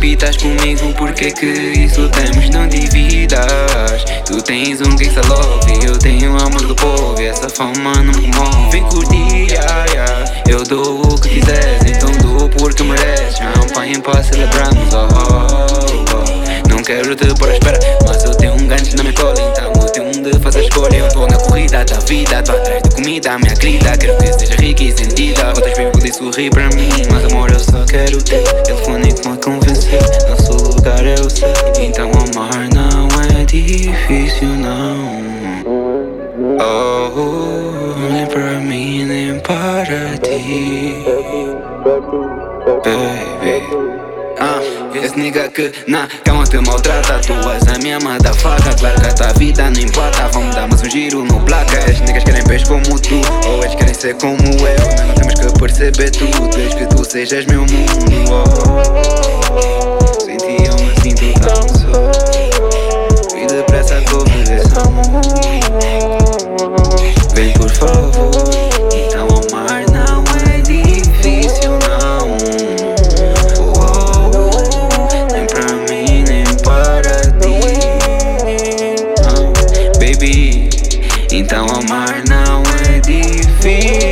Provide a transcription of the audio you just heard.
Baby, estás comigo, porque que isso temos? Não dividas. Tu tens um gangsta love, eu tenho amor do povo. Essa fama não me comove. Vem curtir, yeah, yeah. eu dou o que quiseres, então dou porque mereces. Champanhe para celebrarmos, oh, oh, oh. Não quero te pôr à espera, mas eu tenho um gancho na minha cola, então eu tenho de fazer escolha. Eu tô na corrida da vida, tô atrás de comida, minha querida. Quero que seja rica e sentida. Outras vezes poder sorrir para mim, mas amor eu só quero ter. Telefone-me a convencer, difícil, não. Oh, nem para mim, nem para ti. Baby. Ah, esse nigga que na cama te maltrata Tu és a minha faca Claro que a tua vida não importa Vamos dar mais um giro no placa As niggas querem peixe como tu Ou eles querem ser como eu Mas não temos que perceber tudo Desde que tu sejas meu mundo oh. Senti eu me sinto tão Então amar não é difícil.